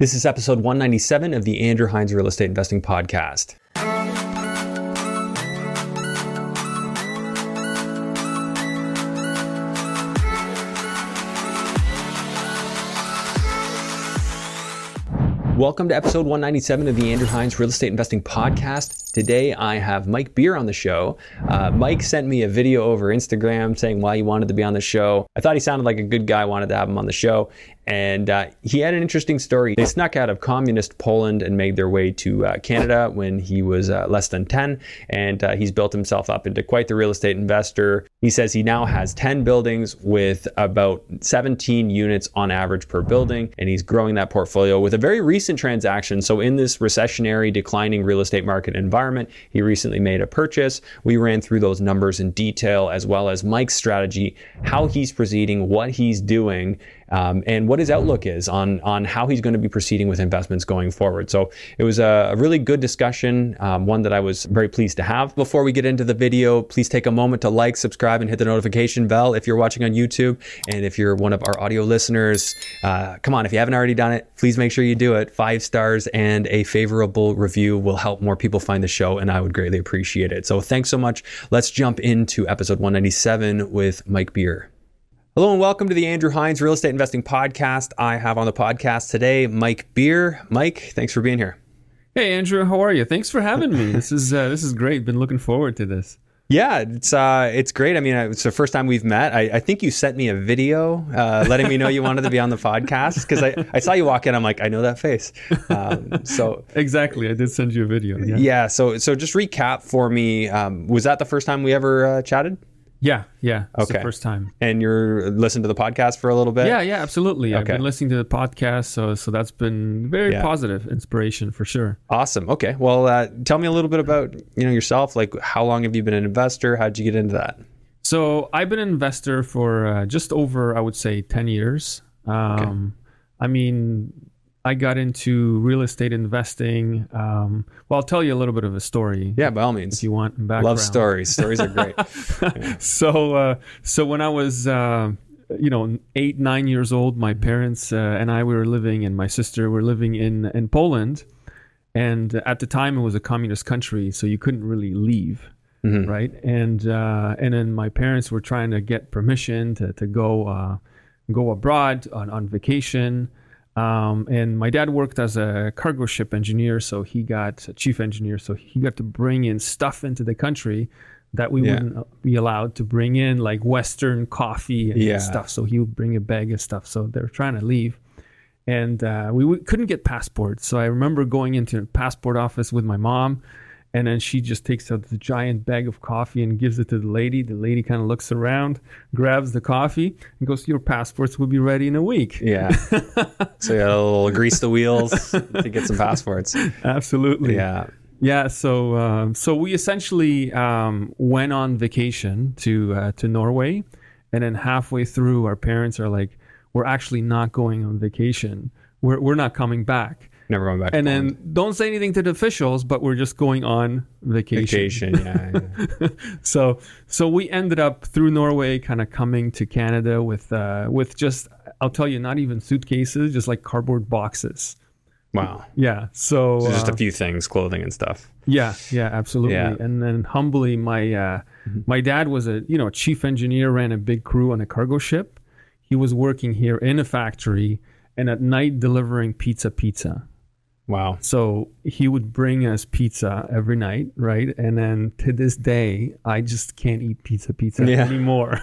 This is episode 197 of the Andrew Hines Real Estate Investing Podcast. Welcome to episode 197 of the Andrew Hines Real Estate Investing Podcast. Today I have Mike Beer on the show. Uh, Mike sent me a video over Instagram saying why he wanted to be on the show. I thought he sounded like a good guy, wanted to have him on the show. And uh, he had an interesting story. They snuck out of communist Poland and made their way to uh, Canada when he was uh, less than 10. And uh, he's built himself up into quite the real estate investor. He says he now has 10 buildings with about 17 units on average per building. And he's growing that portfolio with a very recent transaction. So, in this recessionary, declining real estate market environment, he recently made a purchase. We ran through those numbers in detail, as well as Mike's strategy, how he's proceeding, what he's doing um, and what his outlook is on on how he's going to be proceeding with investments going forward. So it was a, really good discussion, um, one that I was very pleased to have. Before we get into the video, please take a moment to like, subscribe, and hit the notification bell if you're watching on YouTube, and if you're one of our audio listeners, uh, come on, if you haven't already done it, please make sure you do it. Five stars and a favorable review will help more people find the show, and I would greatly appreciate it. So thanks so much. Let's jump into episode 197 with Mike Beer. Hello and welcome to the Andrew Hines Real Estate Investing Podcast. I have on the podcast today Mike Beer. Mike, thanks for being here. Hey Andrew, how are you? Thanks for having me. this is uh, this is great. Been looking forward to this. Yeah, it's uh, it's great. I mean, it's the first time we've met. I, I think you sent me a video uh, letting me know you wanted to be on the podcast because I, I saw you walk in. I'm like, I know that face. Um, so exactly, I did send you a video. Yeah. yeah so so just recap for me. Um, was that the first time we ever uh, chatted? Yeah, yeah. okay. first time. And you're listening to the podcast for a little bit? Yeah, yeah, absolutely. Okay. I've been listening to the podcast, so so that's been very yeah. positive inspiration for sure. Awesome. Okay. Well, uh, tell me a little bit about you know yourself. Like, how long have you been an investor? How did you get into that? So I've been an investor for uh, just over, I would say, ten years. Um, okay. I mean, I got into real estate investing. Um, well, I'll tell you a little bit of a story. Yeah, by all means. If you want background. Love stories. Stories are great. yeah. So, uh, so when I was, uh, you know, eight, nine years old, my parents uh, and I we were living, and my sister were living in in Poland, and at the time it was a communist country, so you couldn't really leave. Mm-hmm. Right, and uh, and then my parents were trying to get permission to to go uh, go abroad on, on vacation, um, and my dad worked as a cargo ship engineer, so he got a chief engineer, so he got to bring in stuff into the country that we yeah. wouldn't be allowed to bring in, like Western coffee and yeah. stuff. So he would bring a bag of stuff. So they're trying to leave, and uh, we w- couldn't get passports. So I remember going into a passport office with my mom and then she just takes out the giant bag of coffee and gives it to the lady. The lady kind of looks around, grabs the coffee, and goes, "Your passports will be ready in a week." Yeah. so you got a little grease the wheels to get some passports. Absolutely. Yeah. Yeah. So um, so we essentially um, went on vacation to uh, to Norway, and then halfway through, our parents are like, "We're actually not going on vacation. We're we're not coming back." Never going back. And then don't say anything to the officials, but we're just going on vacation. Vacation, yeah. yeah. so so we ended up through Norway, kind of coming to Canada with uh, with just I'll tell you, not even suitcases, just like cardboard boxes. Wow. Yeah. So, so just uh, a few things, clothing and stuff. Yeah. Yeah. Absolutely. Yeah. And then humbly, my uh, mm-hmm. my dad was a you know chief engineer, ran a big crew on a cargo ship. He was working here in a factory and at night delivering pizza pizza. Wow. So he would bring us pizza every night, right? And then to this day, I just can't eat pizza pizza yeah. anymore.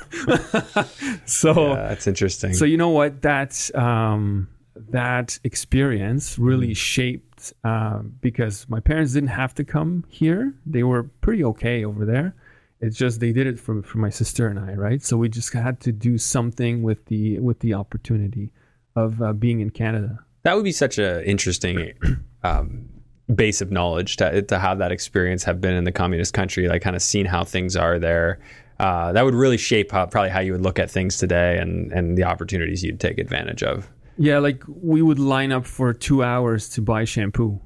so yeah, that's interesting. So you know what? That um, that experience really mm. shaped uh, because my parents didn't have to come here; they were pretty okay over there. It's just they did it for for my sister and I, right? So we just had to do something with the with the opportunity of uh, being in Canada. That would be such an interesting um, base of knowledge to, to have that experience have been in the communist country, like kind of seen how things are there. Uh, that would really shape how, probably how you would look at things today and, and the opportunities you'd take advantage of. Yeah, like we would line up for two hours to buy shampoo.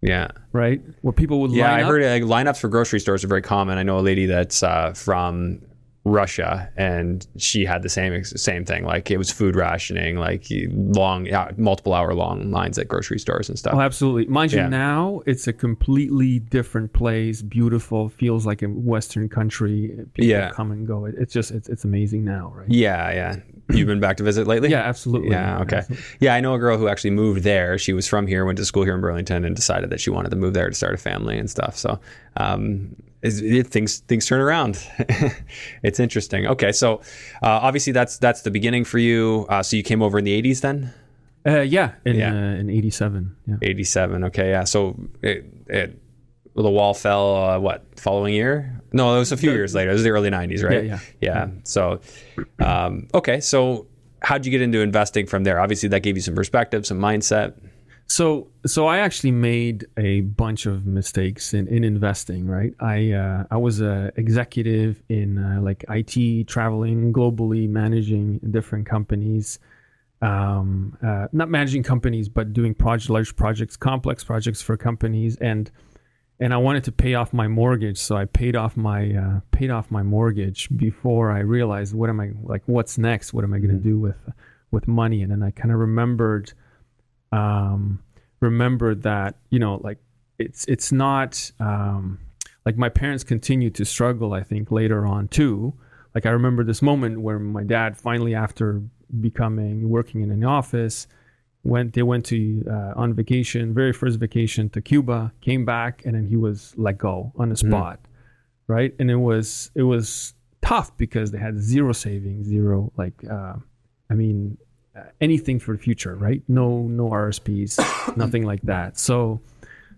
Yeah. Right? Where people would yeah, line I heard like, lineups for grocery stores are very common. I know a lady that's uh, from Russia, and she had the same same thing. Like it was food rationing, like long, multiple hour long lines at grocery stores and stuff. Oh, absolutely. Mind Yeah. you, now it's a completely different place. Beautiful, feels like a Western country. People Yeah. come and go. It's just it's it's amazing now, right? Yeah, yeah. You've been back to visit lately? Yeah, absolutely. Yeah, okay. Absolutely. Yeah, I know a girl who actually moved there. She was from here, went to school here in Burlington, and decided that she wanted to move there to start a family and stuff. So, um, it, it, things things turn around. it's interesting. Okay, so uh, obviously that's that's the beginning for you. Uh, so you came over in the '80s then, Uh, yeah, in Yeah. Uh, in '87. Yeah. '87. Okay, yeah. So it, it the wall fell. Uh, what following year? No, it was a few years later. It was the early '90s, right? Yeah, yeah. So, um, okay, so. How'd you get into investing from there? Obviously, that gave you some perspective, some mindset. So so I actually made a bunch of mistakes in, in investing. Right, I uh, I was a executive in uh, like IT, traveling globally, managing different companies. Um, uh, not managing companies, but doing project, large projects, complex projects for companies, and and I wanted to pay off my mortgage, so I paid off my uh, paid off my mortgage before I realized what am I like? What's next? What am I going to do with with money? And then I kind of remembered um, remembered that you know like it's it's not um, like my parents continued to struggle i think later on too. Like i remember this moment where my dad finally after becoming working in an office went they went to uh, on vacation very first vacation to cuba came back and then he was let go on the spot right? And it was it was tough because they had zero savings zero like uh, i mean anything for the future, right? No, no RSPs, nothing like that. So,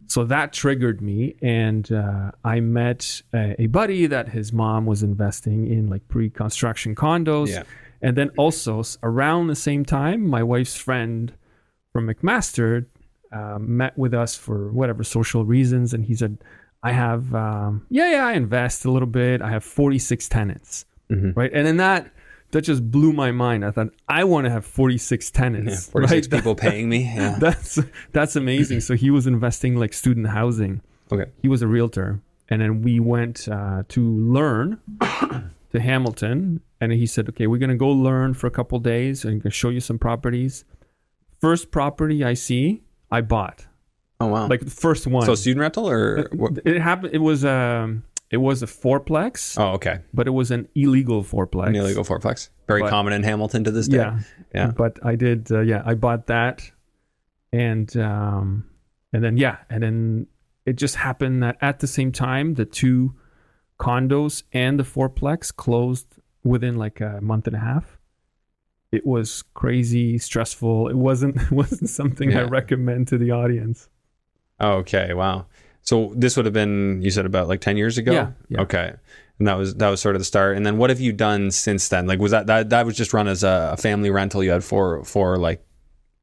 so that triggered me, and uh, I met a, a buddy that his mom was investing in like pre-construction condos, Yeah. and then also around the same time, my wife's friend from McMaster uh, met with us for whatever social reasons, and he said, "I have, um, yeah, yeah, I invest a little bit. I have 46 tenants, Mhm. right?" And then that that just blew my mind. I thought I want to have 46 tenants, 46 right? people paying me. Yeah. that's that's amazing. So he was investing like student housing. Okay. He was a realtor, and then we went uh, to learn to Hamilton, and he said, "Okay, we're gonna go learn for a couple days, and show you some properties." First property I see, I bought Oh wow. like the first one. so student rental or what? it happened. It was um, it was a fourplex, Oh, okay. but it was an illegal fourplex. An illegal fourplex. Very But- common in Hamilton to this day. Yeah. Yeah. But I did, uh, yeah, I bought that. And, um, and then, yeah, and then it just happened that at the same time, the two condos and the fourplex closed within like a month and a half. It was crazy, stressful. It wasn't, it wasn't something I recommend to the audience. Okay. Wow. So this would have been you said about like ten years ago. Yeah, yeah. Okay. And that was that was sort of the start. And then what have you done since then? Like was that that that was just run as a, family rental? You had four four like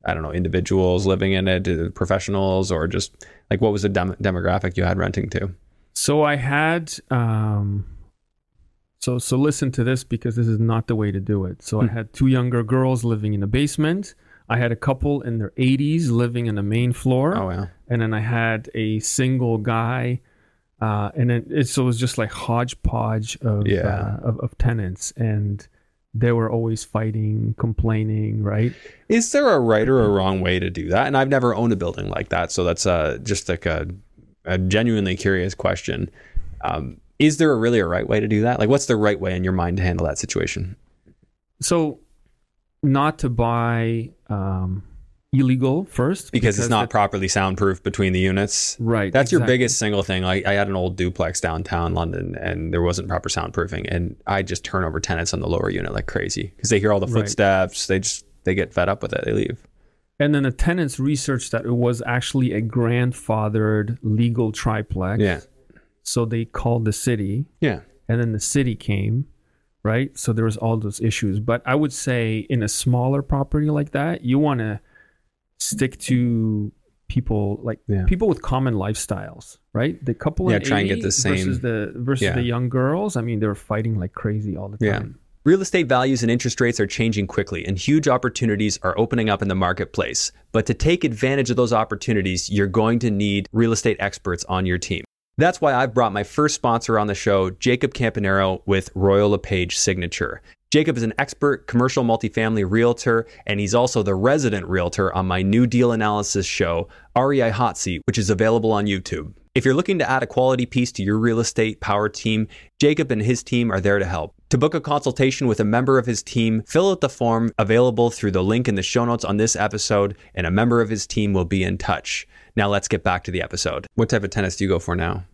I don't know individuals living in it, uh, professionals, or just like what was the dem- demographic you had renting to? So I had um so so listen to this because this is not the way to do it. So I Hmm. had two younger girls living in a basement. I had a couple in their 80s living in the main floor, Oh yeah. and then I had a single guy uh, and then it, so it was just like hodgepodge of, Yeah. uh, of of tenants and they were always fighting, complaining, right? Is there a right or a wrong way to do that? And I've never owned a building like that, so that's uh, just like a, a genuinely curious question. Um, is there a really a right way to do that? Like, what's the right way in your mind to handle that situation? So not to buy um, illegal first Because, it's not properly soundproof between the units. right. That's your exactly. biggest single thing. Like, I had an old duplex downtown London, and there wasn't proper soundproofing, and I just turn over tenants on the lower unit like crazy because they hear all the Right. footsteps. They just they get fed up with it. They leave. And then the tenants researched that it was actually a grandfathered legal triplex. Yeah, So they called the city, yeah, and then the city came, right? So there was all those issues. But I would say in a smaller property like that, you want to stick to people like Yeah. people with common lifestyles, right? The couple Yeah, in try and get the same- versus the versus Yeah. the young girls. I mean, they were fighting like crazy all the Yeah. time. Real estate values and interest rates are changing quickly, and huge opportunities are opening up in the marketplace. But to take advantage of those opportunities, you're going to need real estate experts on your team. That's why I've brought my first sponsor on the show, Jacob Campagnaro with Royal LePage Signature. Jacob is an expert commercial multifamily realtor, and he's also the resident realtor on my new deal analysis show, REI Hot Seat, which is available on YouTube. If you're looking to add a quality piece to your real estate power team, Jacob and his team are there to help. To book a consultation with a member of his team, fill out the form available through the link in the show notes on this episode, and a member of his team will be in touch. Now let's get back to the episode. What type of tennis do you go for now?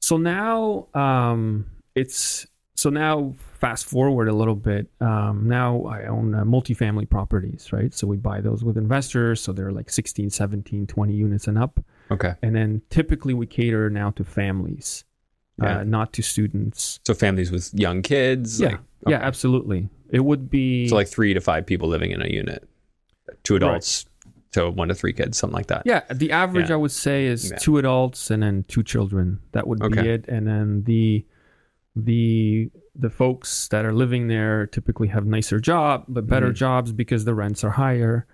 So now um, it's so now fast forward a little bit. Um, now I own uh, multifamily properties, right? So we buy those with investors. So they're like 16, 17, 20 units and up. Okay. And then typically we cater now to families, Yeah. uh, not to students. So families with young kids? Yeah. like- Yeah, absolutely. It would be. So like three to five people living in a unit, two adults to one to three kids, something like that. Yeah, the average Yeah. I would say is Yeah. two adults and then two children. That would be Okay. it. And then the the the folks that are living there typically have nicer job, but better Mhm. jobs because the rents are higher,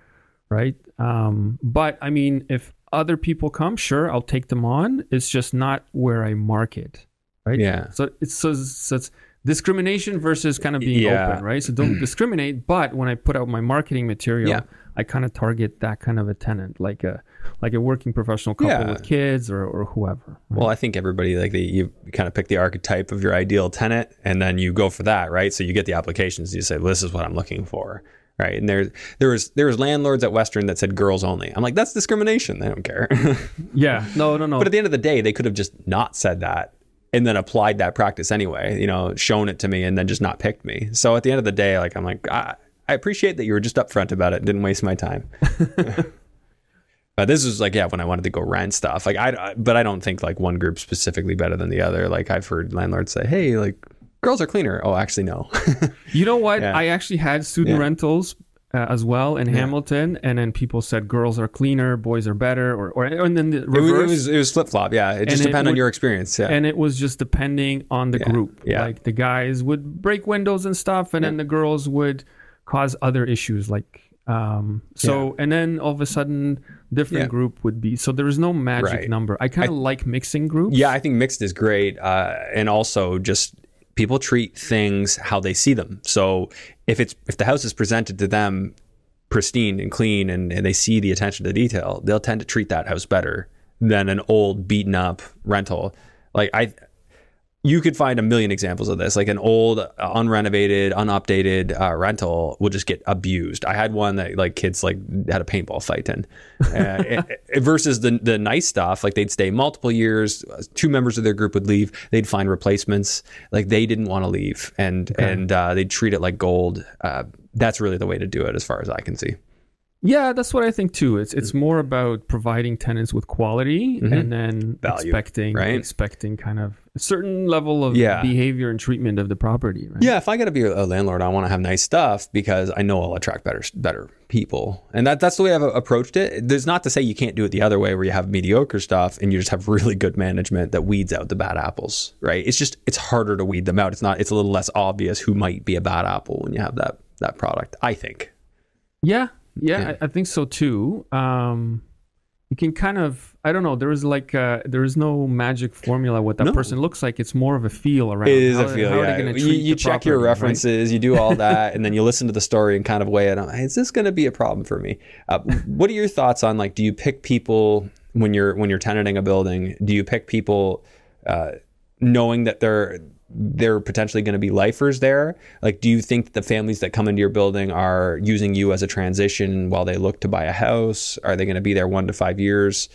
right? Um, but I mean, if other people come, sure, I'll take them on. It's just not where I market, right? Yeah. So it's so, so it's discrimination versus kind of being Yeah. open, right? So don't discriminate. But when I put out my marketing material, Yeah. I kind of target that kind of a tenant, like a like a working professional couple Yeah. with kids or, or whoever. right? Well, I think everybody like the, you kind of pick the archetype of your ideal tenant, and then you go for that, right? So you get the applications. You say, well, "This is what I'm looking for," right? And there, there was there was landlords at Western that said girls only. I'm like, that's discrimination. They don't care. yeah, no, no, no. but at the end of the day, they could have just not said that and then applied that practice anyway. You know, shown it to me and then just not picked me. So at the end of the day, like I'm like, I, I appreciate that you were just upfront about it, didn't waste my time. But this was like, yeah, when I wanted to go rent stuff. Like, I, but I don't think like one group specifically better than the other. Like, I've heard landlords say, hey, like, girls are cleaner. Oh, actually, no. you know what? Yeah. I actually had student Yeah. rentals uh, as well in Hamilton, and then people said girls are cleaner, boys are better, or or and then the it, was, it reverse. was, it was flip flop. Yeah. It just depended on would- your experience. Yeah. and it was just depending on the Yeah, group. yeah. Like the guys would break windows and stuff, and then the girls would cause other issues. Like um, so, and then all of a sudden, different Yeah. group would be. So there is no magic Right. number. I kind of like mixing groups. Yeah, I think mixed is great, uh, and also just people treat things how they see them. So if it's if the house is presented to them pristine and clean, and, and they see the attention to detail, they'll tend to treat that house better than an old beaten up rental. Like I. You could find a million examples of this. Like an old, uh, unrenovated, unupdated uh, rental will just get abused. I had one that like kids like had a paintball fight in, uh, it- it- versus the the nice stuff. Like they'd stay multiple years. Two members of their group would leave. They'd find replacements. Like they didn't want to leave, and and uh, they'd treat it like gold. Uh, that's really the way to do it, as far as I can see. Yeah, that's what I think too. It's it's more about providing tenants with quality and then Mm-hmm. Value, expecting right? expecting kind of a certain level of Yeah. behavior and treatment of the property, right? Yeah, if I got to be a landlord, I want to have nice stuff because I know I'll attract better better people, and that that's the way I've approached it. There's not to say you can't do it the other way, where you have mediocre stuff and you just have really good management that weeds out the bad apples, right? It's just it's harder to weed them out. It's not. It's a little less obvious who might be a bad apple when you have that that product. I think. Yeah, yeah, Yeah. I, I think so too. Um, you can kind of, I don't know. There is like, uh, there is no magic formula what that No. person looks like. It's more of a feel around. It is how, a feel. how are they yeah. You, you check your property, right? references, you do all that, and then you listen to the story and kind of weigh it on. Is this going to be a problem for me? Uh, what are your thoughts on like? Do you pick people when you're when you're tenanting a building? Do you pick people uh, knowing that they're they're potentially going to be lifers there? Like, do you think that the families that come into your building are using you as a transition while they look to buy a house? Are they going to be there one to five years?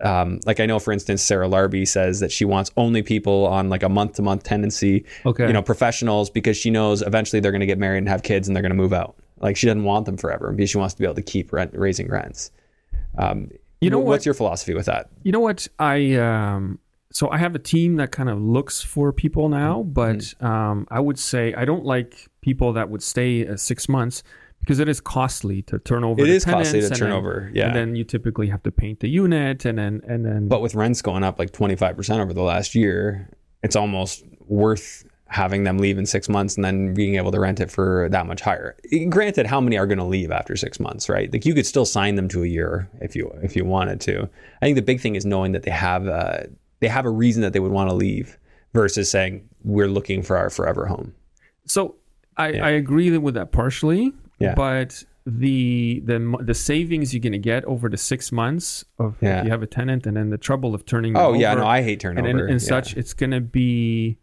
Um, like I know, for instance, Sarah Larbi says that she wants only people on like a month to month tenancy, Okay. you know, professionals because she knows eventually they're going to get married and have kids and they're going to move out. Like she doesn't want them forever because she wants to be able to keep rent, raising rents. Um, You know wh- what? what's your philosophy with that? You know what? I um so I have a team that kind of looks for people now, but Mm-hmm. um I would say I don't like people that would stay uh, six months because it is costly to turn over. It is costly to turn then- over, yeah. and then you typically have to paint the unit, and then and then. But with rents going up like 25% over the last year, it's almost worth having them leave in six months and then being able to rent it for that much higher. Granted, how many are going to leave after six months, right? Like you could still sign them to a year if you if you wanted to. I think the big thing is knowing that they have uh, they have a reason that they would want to leave versus saying we're looking for our forever home. So I, I agree with that partially, Yeah. but the the the savings you're gonna get over the six months of Yeah. you have a tenant, and then the trouble of turning. Oh yeah, no, I hate and, turnover and, and Yeah. such. It's gonna be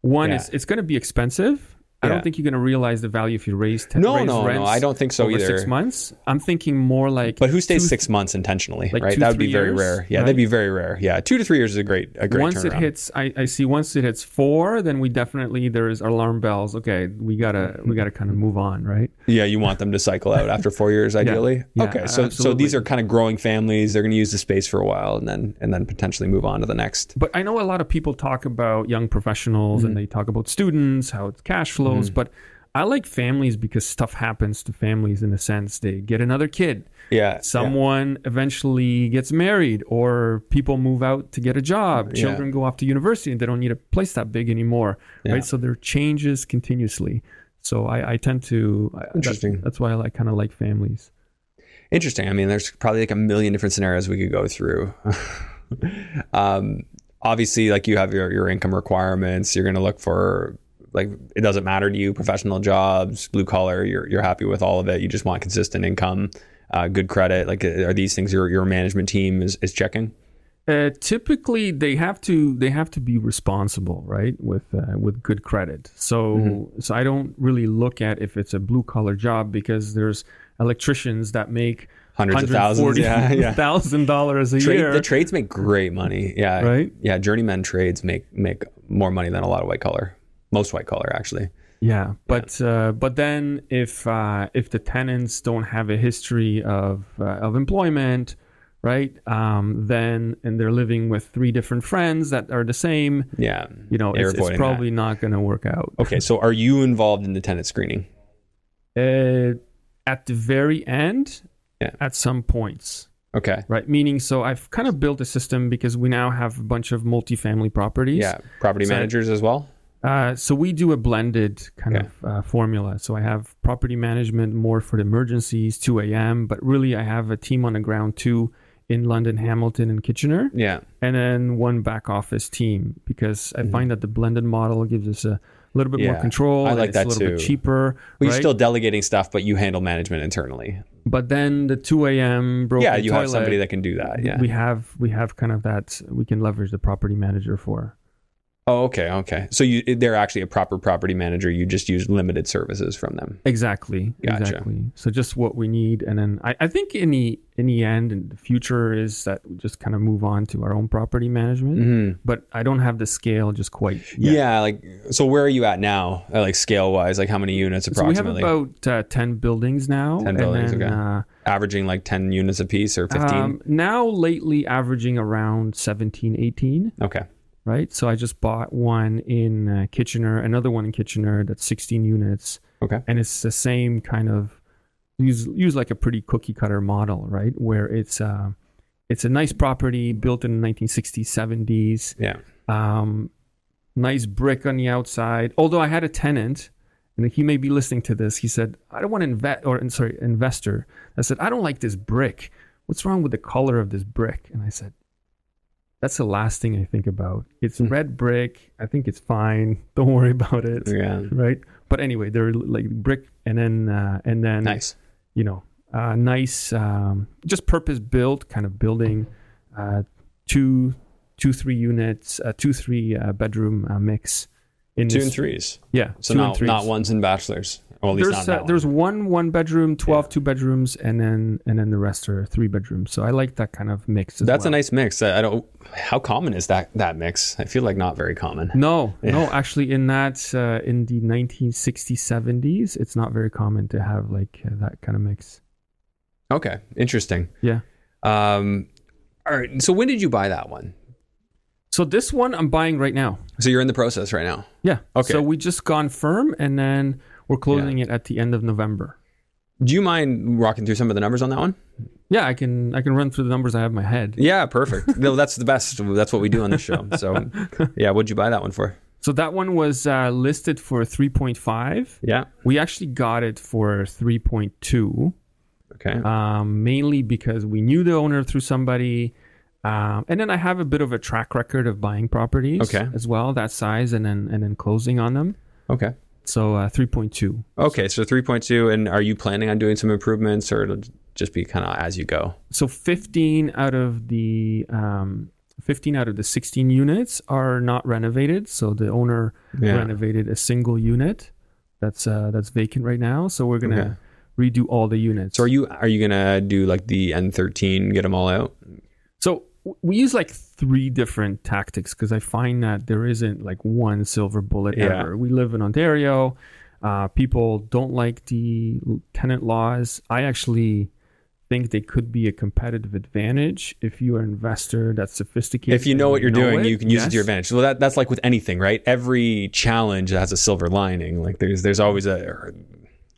one. Yeah. It's it's gonna be expensive. I Yeah. don't think you're gonna realize the value if you raise ten. No, raise no, no, I don't think so either. Six months. I'm thinking more like. But who stays two- six months intentionally, like right? two, that would be very years, rare. Yeah, right? that'd be very rare. Yeah, two to three years is a great, a great once it hits I, I see once it hits four then we definitely there's alarm bells okay we gotta we gotta kind of move on right Yeah, you want them to cycle out after four years, ideally. Yeah, okay, so so these are kind of growing families. They're going to use the space for a while, and then and then potentially move on to the next. but i know a lot of people talk about young professionals and mm-hmm. they talk about students how it's cash flows but i like families because stuff happens to families in a sense they get another kid Yeah, someone eventually gets married or people move out to get a job Yeah. children go off to university and they don't need a place that big anymore Yeah. right so there are changes continuously so i, I tend to that- Interesting. that's why i like kind of like families Interesting. I mean, there's probably like a million different scenarios we could go through. um, obviously, like you have your, your income requirements. You're going to look for like it doesn't matter to you professional jobs, blue collar. You're you're happy with all of it. You just want consistent income, uh, good credit. Like, are these things your your management team is is checking? Uh, typically, they have to they have to be responsible, right? With uh, with good credit. So Mm-hmm. so I don't really look at if it's a blue collar job because there's electricians that make Hundreds of thousands. Yeah, yeah. thousand dollars a Trade, year. the trades make great money. Yeah. Right? Yeah. Journeyman trades make make more money than a lot of white collar. Most white collar actually. Yeah, but uh, but then if uh, if the tenants don't have a history of uh, of employment, right? Um, then and they're living with three different friends that are the same. Yeah. You know, it's, it's probably not going to work out. Okay. So are you involved in the tenant screening? Uh, at the very end, Yeah. at some points, Okay. right? Meaning, so I've kind of built a system because we now have a bunch of multifamily properties. Yeah. Property So- managers as well. Uh, so we do a blended kind Okay. of uh, formula. So I have property management more for the emergencies, 2 a.m., but really I have a team on the ground too in London, Hamilton, and Kitchener, Yeah. and then one back office team because I find that the blended model gives us a little bit Mm-hmm. Yeah, more control. I like it's that a little bit too. cheaper. Well, right? you're still delegating stuff, but you handle management internally. but then the 2 a.m. broken yeah. You have somebody that can do that. Yeah. we have we have kind of that we can leverage the property manager for. Oh, okay. Okay. So you, they're actually a proper property manager. You just use limited services from them. Exactly. Gotcha. Exactly. So just what we need, and then I, I think in the in the end, and the future is that we just kind of move on to our own property management. Mm-hmm. But I don't have the scale just quite yet. Yeah. Like, so where are you at now? Uh, like scale wise, like how many units So we have approximately? about uh, ten buildings now. 10 buildings, and then, okay. uh, Averaging like 10 units a piece or 15? um, now lately averaging around 17, 18, okay. Right? So I just bought one in uh, Kitchener, another one in Kitchener that's 16 units. Okay. and it's the same kind of use use like a pretty cookie cutter model, right? Where it's uh, it's a nice property built in the 1960s, 70s. Yeah. Um, nice brick on the outside. Although I had a tenant, and he may be listening to this. He said, "I don't want to invest," or sorry, investor. I said, "I don't like this brick. What's wrong with the color of this brick?" And I said. That's the last thing I think about. It's Hmm. red brick. I think it's fine. Don't worry about it Yeah. right? But anyway, they're like brick, and then uh, and then Nice. you know, uh, nice, um, just purpose built kind of building, uh, two, two, three units, uh, two, three uh, bedroom uh, mix. In Two this- and threes. yeah, So not, not ones and bachelors. Well, There's not uh, there's one. one bedroom, 12 two bedrooms, and then and then the rest are three bedrooms. So I like that kind of mix. That's a nice mix. I I don't. How common is that that mix? I feel like not very common. No, no, actually, in that uh, in the 1960s, 70s, it's not very common to have like uh, that kind of mix. Okay, interesting. Yeah. Um, all right. So when did you buy that one? So this one I'm buying right now. So you're in the process right now. Yeah. Okay. So we just gone firm, and then we're closing it at the end of November. Do you mind walking through some of the numbers on that one? Yeah, I can I can run through the numbers I have in my head. Yeah, perfect. no, that's the best. That's what we do on this show. So, yeah, what'd you buy that one for? So that one was uh, listed for 3.5. Yeah. We actually got it for 3.2, Okay. um, mainly because we knew the owner through somebody. Um, and then I have a bit of a track record of buying properties Okay. as well, that size, and then and then closing on them. Okay. So uh, 3.2. Okay. So 3.2. And are you planning on doing some improvements or it'll just be kind of as you go? So 15 out of the um, 15 out of the 16 units are not renovated. So the owner Yeah. renovated a single unit that's uh, that's vacant right now. So we're gonna redo all the units. So are you are you gonna do like the N13, get them all out? So we use like three different tactics because I find that there isn't like one silver bullet Yeah. ever. We live in Ontario. Uh, people don't like the tenant laws. I actually think they could be a competitive advantage if you're an investor that's sophisticated. If you know what you're doing, it. you can use it to your advantage. Well, that, that's like with anything, right? Every challenge has a silver lining. Like there's there's always a,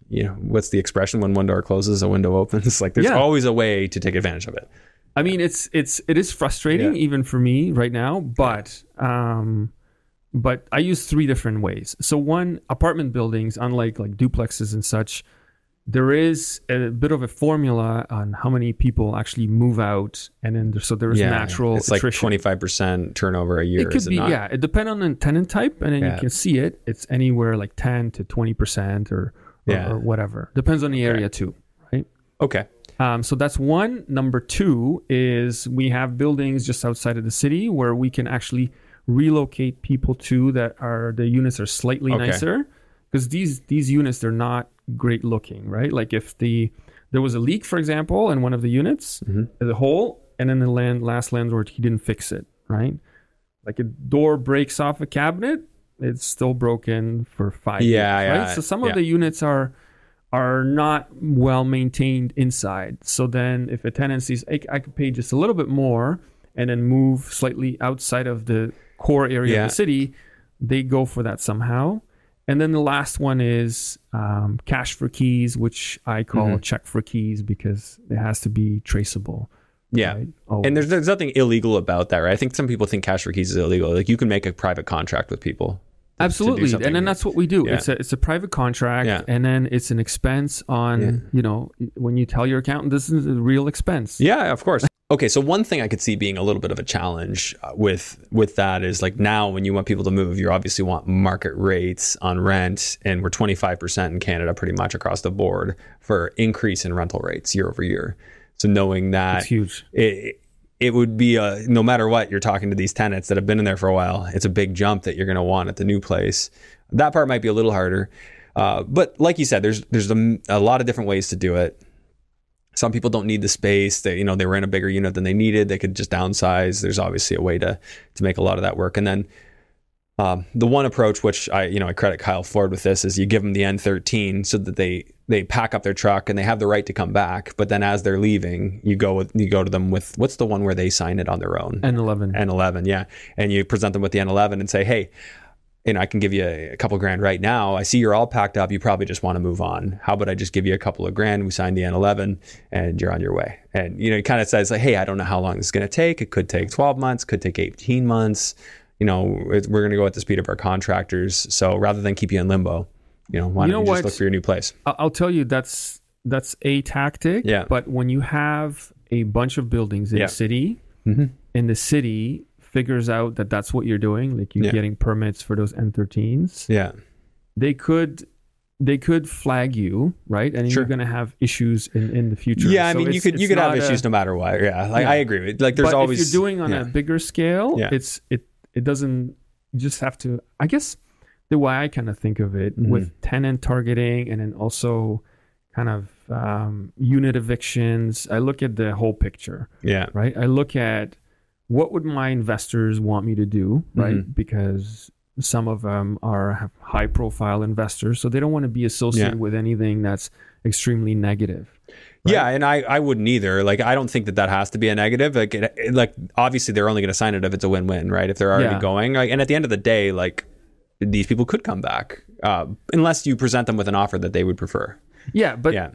you know, what's the expression? When one door closes, a window opens. Like there's Yeah. always a way to take advantage of it. I mean, it's it's it is frustrating Yeah. even for me right now, but um, but I use three different ways. So one, apartment buildings, unlike like duplexes and such, there is a bit of a formula on how many people actually move out, and then there, so there is natural It's like attrition. twenty five percent turnover a year. it could it be not? yeah. It depends on the tenant type, and then Yeah. you can see it. It's anywhere like ten to twenty percent, or, or Yeah. or whatever. Depends on the area too, right? Okay. Um, so that's one. Number two is we have buildings just outside of the city where we can actually relocate people to that are the units are slightly Okay. nicer because these these units they're not great looking, right? Like if the there was a leak, for example, in one of the units, Mm-hmm. the hole, and then the land last landlord he didn't fix it, right? Like a door breaks off a cabinet, it's still broken for five Yeah, years, yeah, right? So some of the units are are not well maintained inside. So then if a tenant sees I, I could pay just a little bit more and then move slightly outside of the core area Yeah. of the city, they go for that somehow. And then the last one is um, cash for keys, which I call Mm-hmm. check for keys because it has to be traceable. Yeah. right? And there's there's nothing illegal about that, right? I think some people think cash for keys is illegal. Like you can make a private contract with people. Absolutely and then that's what we do Yeah. it's a it's a private contract Yeah. and then it's an expense on Yeah. you know when you tell your accountant this is a real expense Yeah, of course. Okay, so one thing I could see being a little bit of a challenge uh, with with that is like now when you want people to move, you obviously want market rates on rent, and we're twenty five percent in Canada, pretty much across the board for increase in rental rates year over year. So knowing that it's huge it it would be a no matter what you're talking to these tenants that have been in there for a while it's a big jump that you're going to want at the new place. That part might be a little harder uh, but like you said there's there's a, a lot of different ways to do it. Some people don't need the space they you know they were in a bigger unit than they needed they could just downsize there's obviously a way to to make a lot of that work. And then um, the one approach, which I, you know, I credit Kyle Ford with this, is you give them the N13 so that they they pack up their truck and they have the right to come back. But then as they're leaving, you go with you go to them with what's the one where they sign it on their own? N11 N11, yeah, and you present them with the N11 and say, hey, you know, I can give you a, a couple grand right now. I see you're all packed up. You probably just want to move on. How about I just give you a couple of grand? We sign the N11 and you're on your way. And, you know, it kind of says like, hey, I don't know how long this is going to take. It could take 12 months, could take 18 months. You know, it, we're going to go at the speed of our contractors. So rather than keep you in limbo, you know, why You don't know you just what? look for your new place? I'll tell you that's that's a tactic. Yeah. But when you have a bunch of buildings in Yeah. a city, Mhm. and the city figures out that that's what you're doing, like you're Yeah. getting permits for those N13s, Yeah. they could they could flag you, right? And Sure. you're going to have issues in, in the future. Yeah. I So mean, you could, you could have a- issues no matter what. Yeah. Like, Yeah. I agree. with Like there's but always, if you're doing on yeah. a bigger scale, Yeah. it's it it doesn't you just have to I guess the way I kind of think of it Mhm. with tenant targeting and then also kind of um, unit evictions, I look at the whole picture, yeah. right? I look at what would my investors want me to do, right? Mhm. Because some of them are high profile investors, so they don't want to be associated Yeah. with anything that's extremely negative. Yeah, and I, I wouldn't either. Like I don't think that that has to be a negative. Like it, it- like obviously they're only going to sign it if it's a win-win, right? If they're already Yeah. going, like, and at the end of the day, like these people could come back uh, unless you present them with an offer that they would prefer. Yeah, but Yeah.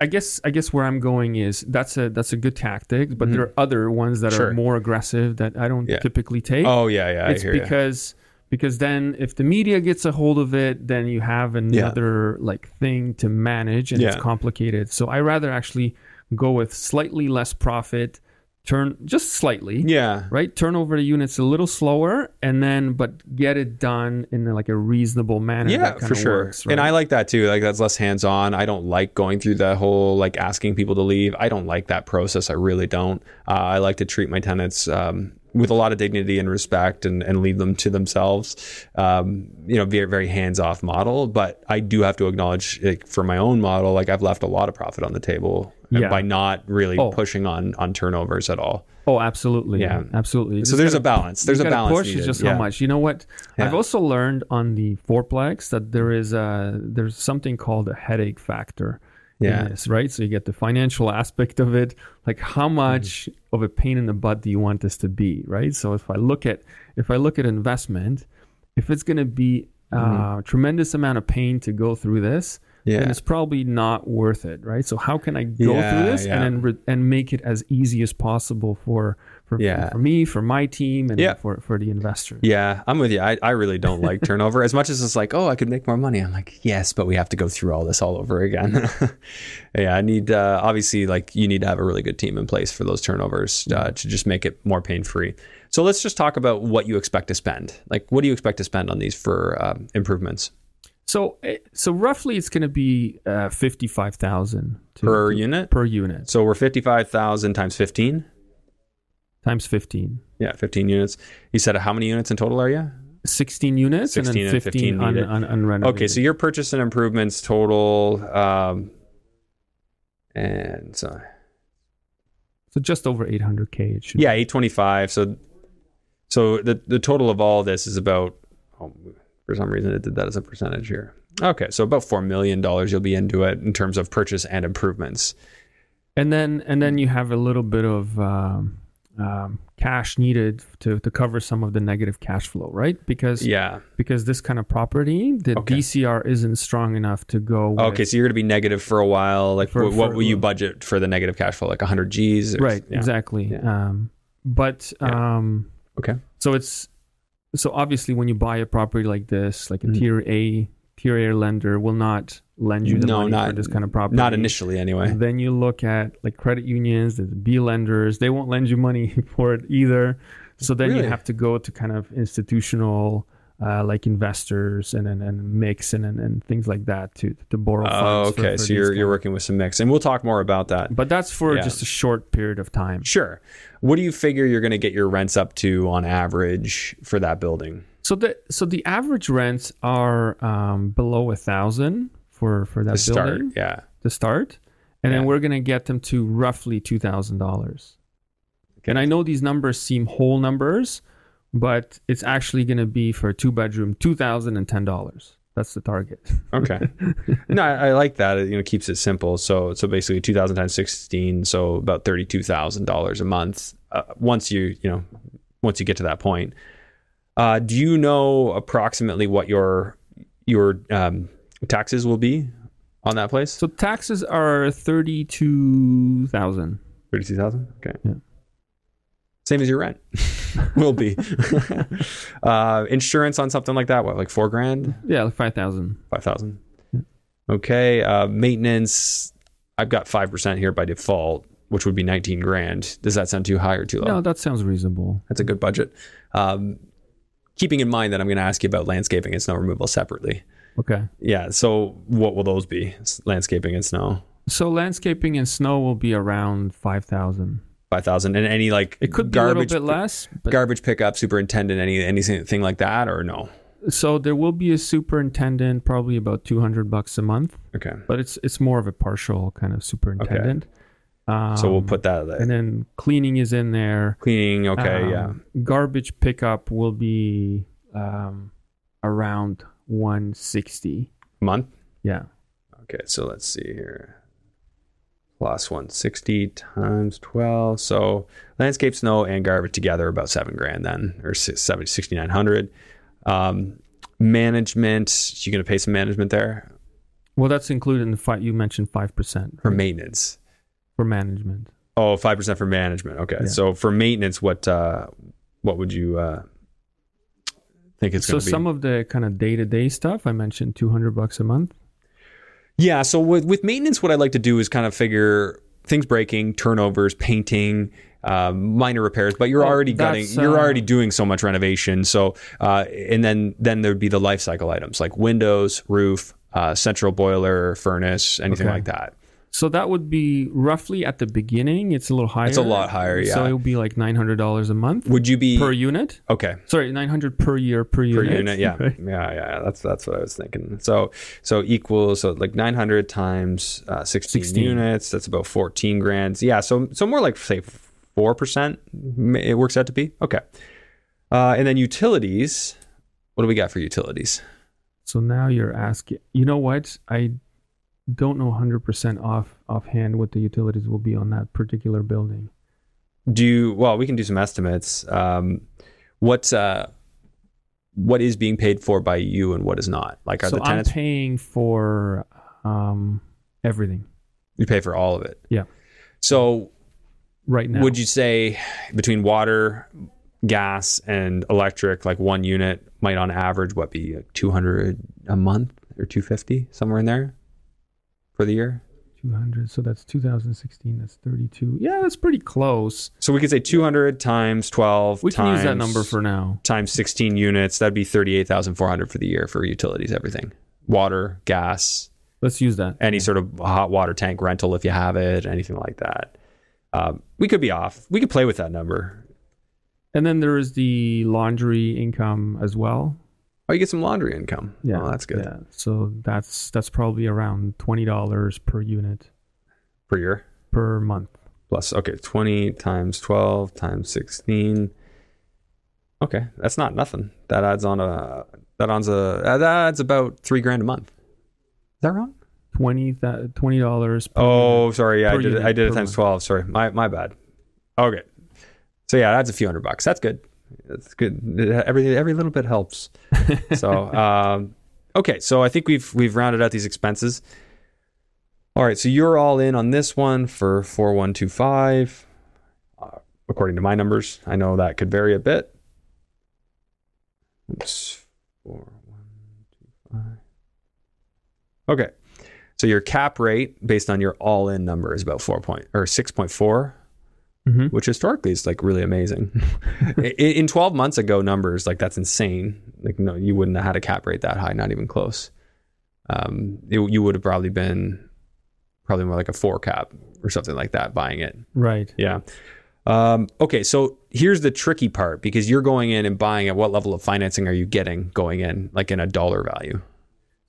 I guess I guess where I'm going is that's a that's a good tactic, but there are other ones that Mm-hmm. Sure. are more aggressive that I don't Yeah. typically take. Oh yeah, yeah, it's I hear you. Because then if the media gets a hold of it, then you have another like thing to manage and it's complicated. So I rather actually go with slightly less profit turn just slightly. Yeah. Right, turn over the units a little slower, and then but get it done in like a reasonable manner. Yeah, that for sure. Works, And? I like that too. Like that's less hands on. I don't like going through that whole like asking people to leave. I don't like that process. I really don't. Uh, I like to treat my tenants um, with a lot of dignity and respect and, and leave them to themselves. Um, you know, very, very hands off model. But I do have to acknowledge like, for my own model, like I've left a lot of profit on the table Yeah. by not really Oh. pushing on, on turnovers at all. Oh, absolutely. Yeah. absolutely. You So there's gotta- a balance. There's a balance. Push needed. just Yeah. how much. You know what? Yeah. I've also learned on the fourplex that there is a there's something called a headache factor. Yeah. this, right. So you get the financial aspect of it, like how Mm-hmm. much of a pain in the butt do you want this to be, right? So if I look at if I look at investment, if it's going to be a tremendous amount of pain to go through this, Mm-hmm. Yeah. then it's probably not worth it, right? So how can I go Yeah, through this yeah. and then re- and make it as easy as possible for for, Yeah. for me, for my team, and Yeah. for for the investor? Yeah, I'm with you. I, I really don't like turnover. As much as it's like, oh, I could make more money. I'm like, yes, but we have to go through all this all over again. yeah, I need uh, obviously like you need to have a really good team in place for those turnovers uh, to just make it more pain free. So let's just talk about what you expect to spend. Like, what do you expect to spend on these for um, improvements So eh, so roughly it's going to be uh, fifty five thousand per unit? per unit So we're fifty five thousand times fifteen. Times fifteen. Yeah, fifteen units. You said how many units in total are you? 16 units 16 and and then 15, 15 un, un. Okay, so your purchase and improvements total, um, and so so just over 800k. It should Yeah, eight twenty five. So, so the the total of all this is about. Oh, for some reason, it did that as a percentage here. Okay, so about four million dollars you'll be into it in terms of purchase and improvements. and then and then you have a little bit of um, um, cash needed to, to cover some of the negative cash flow, right? Because Yeah. because this kind of property, the Okay. DCR isn't strong enough to go. With, Okay, so you're gonna be negative for a while. Like, For- what, what for- will you budget for the negative cash flow? Like hundred G's? or- right, Yeah. exactly. Yeah. Um, but Yeah. um, Okay. so it's so obviously when you buy a property like this, like a Mhm. tier A A lender will not lend you the No, money not- for this kind of property. Not initially, anyway. Then you look at like credit unions, the B lenders, they won't lend you money for it either. So then Really? you have to go to kind of institutional uh, like investors and and, and mix and, and and things like that to to borrow Oh, funds. for- okay. for so you're you're working with some mix, and we'll talk more about that. But that's for Yeah. just a short period of time. Sure. What do you figure you're going to get your rents up to on average for that building? So the so the average rents are um, below a thousand for for that To start, yeah. to start, and Yeah. then we're gonna get them to roughly two thousand dollars. And I know these numbers seem whole numbers, but it's actually gonna be for a two bedroom two thousand and ten dollars. That's the target. Okay. no, I, I like that. It, you know, keeps it simple. So, so basically, two thousand times sixteen, so about thirty-two thousand dollars a month. Uh, once you, you know, once you get to that point, uh, do you know approximately what your your um, taxes will be on that place? So taxes are thirty two thousand. Thirty-two thousand. Okay. Yeah. Same as your rent will be. uh, insurance on something like that, what, like four grand? Yeah, like five thousand. Five thousand. Okay. Uh, maintenance. I've got five percent here by default, which would be nineteen grand. Does that sound too high or too low? No, that sounds reasonable. That's a good budget. Um, keeping in mind that I'm going to ask you about landscaping and snow removal separately. Okay. Yeah. So what will those be? Landscaping and snow. So landscaping and snow will be around five thousand. Five thousand. And any like It could be a little bit less, but garbage pickup, superintendent, any anything like that, or no? so there will be a superintendent, probably about two hundred bucks a month, Okay. but it's it's more of a partial kind of superintendent. Um, So we'll put that. There. And then cleaning is in there. cleaning. Okay. yeah. Um, Garbage pickup will be um, around one sixty. a Month. Yeah. Okay, so let's see here. Plus 160 times 12. So landscape, snow, and garbage together about seven grand then, or si- 70, 6,900. Um, management, you going to pay some management there Well, that's included in the fight. You mentioned five percent for maintenance. For management. Oh, 5% for management. Okay. Yeah. So for maintenance, what, uh, what would you, uh, think it's So going to be? some of the kind of day to day stuff I mentioned, two hundred bucks a month. Yeah. So with, with maintenance, what I like to do is kind of figure things breaking, turnovers, painting, um, minor repairs, but you're Oh, already gutting. that's, You're uh, already doing so much renovation. So, uh, and then then there'd be the life cycle items like windows, roof, uh, central boiler, furnace, anything Okay. like that. So that would be roughly at the beginning. It's a little higher. It's a lot higher, yeah. So it would be like nine hundred dollars a month Would you be per unit. okay? Sorry, nine hundred per year per unit. per unit. Yeah, Right. yeah, yeah. That's that's what I was thinking. So so equals so like nine hundred times uh, 16, 16. units. That's about fourteen grand. Yeah. So so more like say four percent. It works out to be okay. Uh, and then utilities. What do we got for utilities? So now you're asking. You know what? I don't know hundred percent off offhand what the utilities will be on that particular building. Do you, well, we can do some estimates. Um, what's uh, what is being paid for by you and what is not? Like, are so the tenants I'm paying for um, everything you pay for all of it? Yeah. So right now. Would you say between water, gas, and electric, like one unit might on average what be like two hundred a month or two fifty somewhere in there for the year? 200 so that's 2016 that's 32 yeah that's pretty close So we could say two hundred times twelve. we can times, use that number for now times sixteen units. That'd be thirty eight thousand four hundred for the year for utilities, everything, water, gas, let's use that any sort of hot water tank rental if you have it, anything like that. Um, we could be off. We could play with that number. and then there is the laundry income as well Oh, you get some laundry income. Oh, yeah oh, that's good. yeah. So that's that's probably around $20 per unit. Per year. per month. Plus okay 20 times 12 times 16 okay that's not nothing. That adds on a that adds a that adds about three grand a month. Is that wrong? 20 that $20 per oh sorry yeah i did it i did it times month. 12 sorry. My my bad. Okay. So yeah that's a few hundred bucks. That's good that's good. Every every little bit helps. So um okay. So i think we've we've rounded out these expenses. All right. So you're all in on this one for 4125 uh, according to my numbers. I know that could vary a bit. Oops. 4125 okay. So your cap rate based on your all-in number is about 4 point or 6.4 Mhm. which historically is like really amazing. in, in 12 months ago numbers, like that's insane. Like no, you wouldn't have had a cap rate that high, not even close. Um, it- you would have probably been probably more like a four cap or something like that buying it. right Yeah. Um, okay, so here's the tricky part because you're going in and buying at what level of financing are you getting going in, like in a dollar value?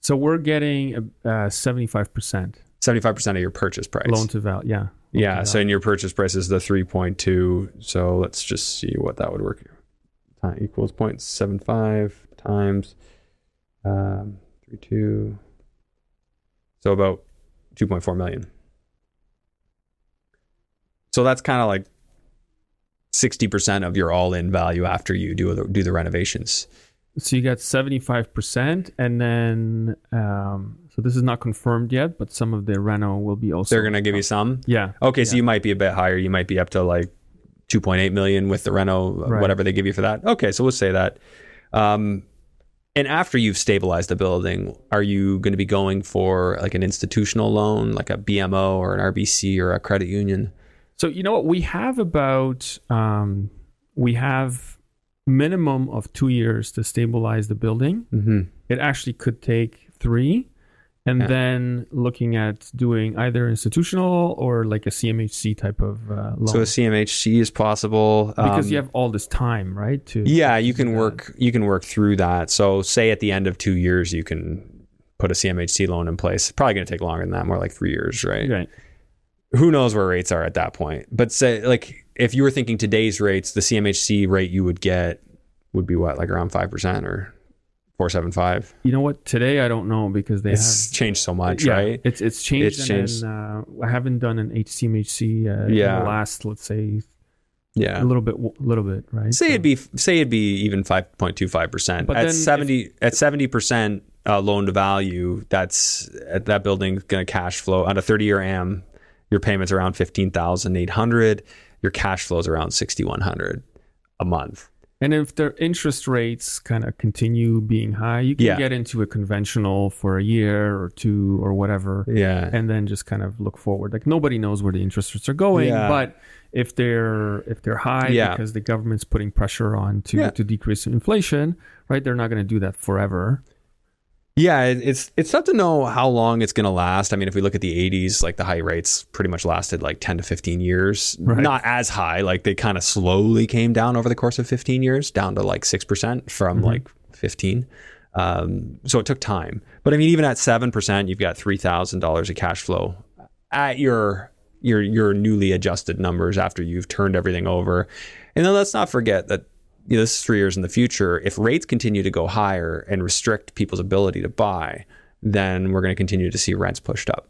so we're getting uh, 75% 75% of your purchase price. loan to value yeah Yeah, to so in your purchase price is the 3.2. So let's just see what that would work. Time equals 0.75 times um, 32. So about 2.4 million. So that's kind of like 60% of your all-in value after you do the, do the renovations. So you got 75%, and then, um, so this is not confirmed yet, but some of the reno will be also. They're going to give you some. Yeah. Okay, so you might be a bit higher. You might be up to like 2.8 million with the reno, Right. whatever they give you for that. Okay, so we'll say that. Um, and after you've stabilized the building, are you going to be going for like an institutional loan, like a BMO or an RBC or a credit union? So, you know what? We have about, um, we have minimum of two years to stabilize the building. Mm-hmm. It actually could take three. And Yeah. then looking at doing either institutional or like a CMHC type of uh, loan. So a CMHC is possible because Um, you have all this time, right? To Yeah, you can that. work. You can work through that. So, say at the end of two years, you can put a CMHC loan in place. Probably going to take longer than that, more like three years, right? Right. who knows where rates are at that point. But say like if you were thinking today's rates, the CMHC rate you would get would be what, like around five percent or four seven five. You know what? Today I don't know because they It's changed so much, have. right? It's it's changed. It's and changed. Then, uh, I haven't done an HCMHC uh, in Yeah. the last, let's say, Yeah. a little bit, a little bit, right? Say So- it'd be say it'd be even five point two five percent But at then if- seventy at seventy percent uh, loan to value. That's at that building's going to cash flow on a thirty year AM. Your payments around fifteen thousand eight hundred. Your cash flows around sixty one hundred a month. And if their interest rates kind of continue being high, you can Yeah. get into a conventional for a year or two or whatever, Yeah. and then just kind of look forward. Like nobody knows where the interest rates are going, Yeah. but if they're if they're high Yeah. because the government's putting pressure on to to decrease inflation, right? They're not going to do that forever. Yeah, it- it's it's tough to know how long it's going to last. I mean, if we look at the 80s, like the high rates pretty much lasted like 10 to 15 years. Right. Not as high, like they kind of slowly came down over the course of 15 years, down to like 6% from like 15. Um, so it took time. But I mean, even at 7%, you've got $3,000 of cash flow at your your your newly adjusted numbers after you've turned everything over. And then let's not forget that you know, this is three years in the future. If rates continue to go higher and restrict people's ability to buy, then we're going to continue to see rents pushed up.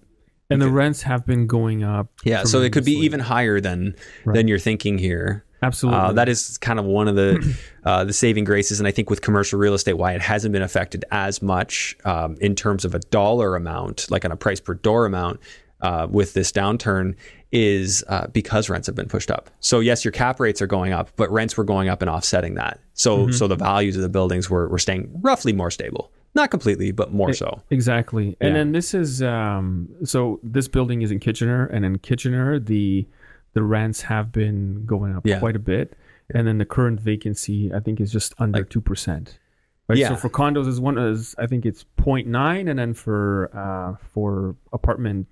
And the rents have been going up. Yeah, so it could be even higher than than you're thinking here. Absolutely. Uh, that is kind of one of the uh, the saving graces, and I think with commercial real estate, why it hasn't been affected as much um, in terms of a dollar amount, like on a price per door amount, uh, with this downturn, is uh, because rents have been pushed up. So yes, your cap rates are going up, but rents were going up and offsetting that. So so the values of the buildings were were staying roughly more stable, not completely, but more so. Exactly. And then this is um so this building is in Kitchener and in Kitchener the the rents have been going up Yeah. quite a bit. And then the current vacancy I think is just under two percent. Right. Yeah. So for condos is one is I think it's 0.9 and then for uh for apartment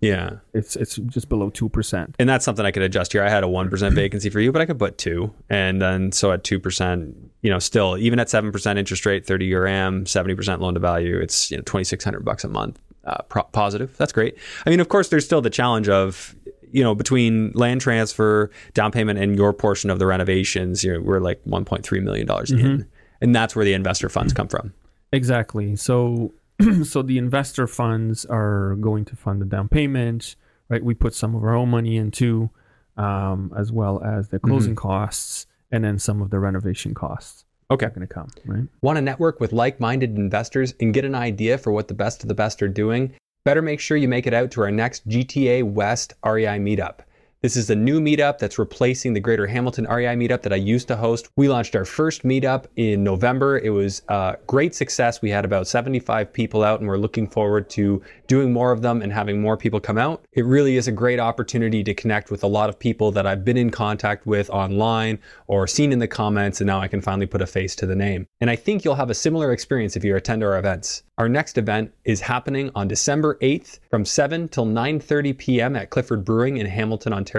Yeah. it's it's just below two percent. and that's something I could adjust here. I had a one percent vacancy for you, but I could put two, and then so at two percent, you know, still even at seven percent interest rate, thirty year AM, seventy percent loan to value, it's you know twenty six hundred bucks a month uh, pro- positive. That's great. I mean, of course, there's still the challenge of you know between land transfer, down payment, and your portion of the renovations. You know, we're like one point three million dollars in, and that's where the investor funds come from. Exactly. So so the investor funds are going to fund the down payment, right? We put some of our own money into, um, as well as the closing costs, and then some of the renovation costs Okay. going to come, right? Want to network with like minded investors and get an idea for what the best of the best are doing? Better make sure you make it out to our next GTA West REI meetup. This is a new meetup that's replacing the Greater Hamilton REI meetup that I used to host. We launched our first meetup in November. It was a great success. We had about 75 people out, and we're looking forward to doing more of them and having more people come out. It really is a great opportunity to connect with a lot of people that I've been in contact with online or seen in the comments, and now I can finally put a face to the name. And I think you'll have a similar experience if you attend our events. Our next event is happening on December 8th from 7 till 9:30 p.m. at Clifford Brewing in Hamilton, Ontario.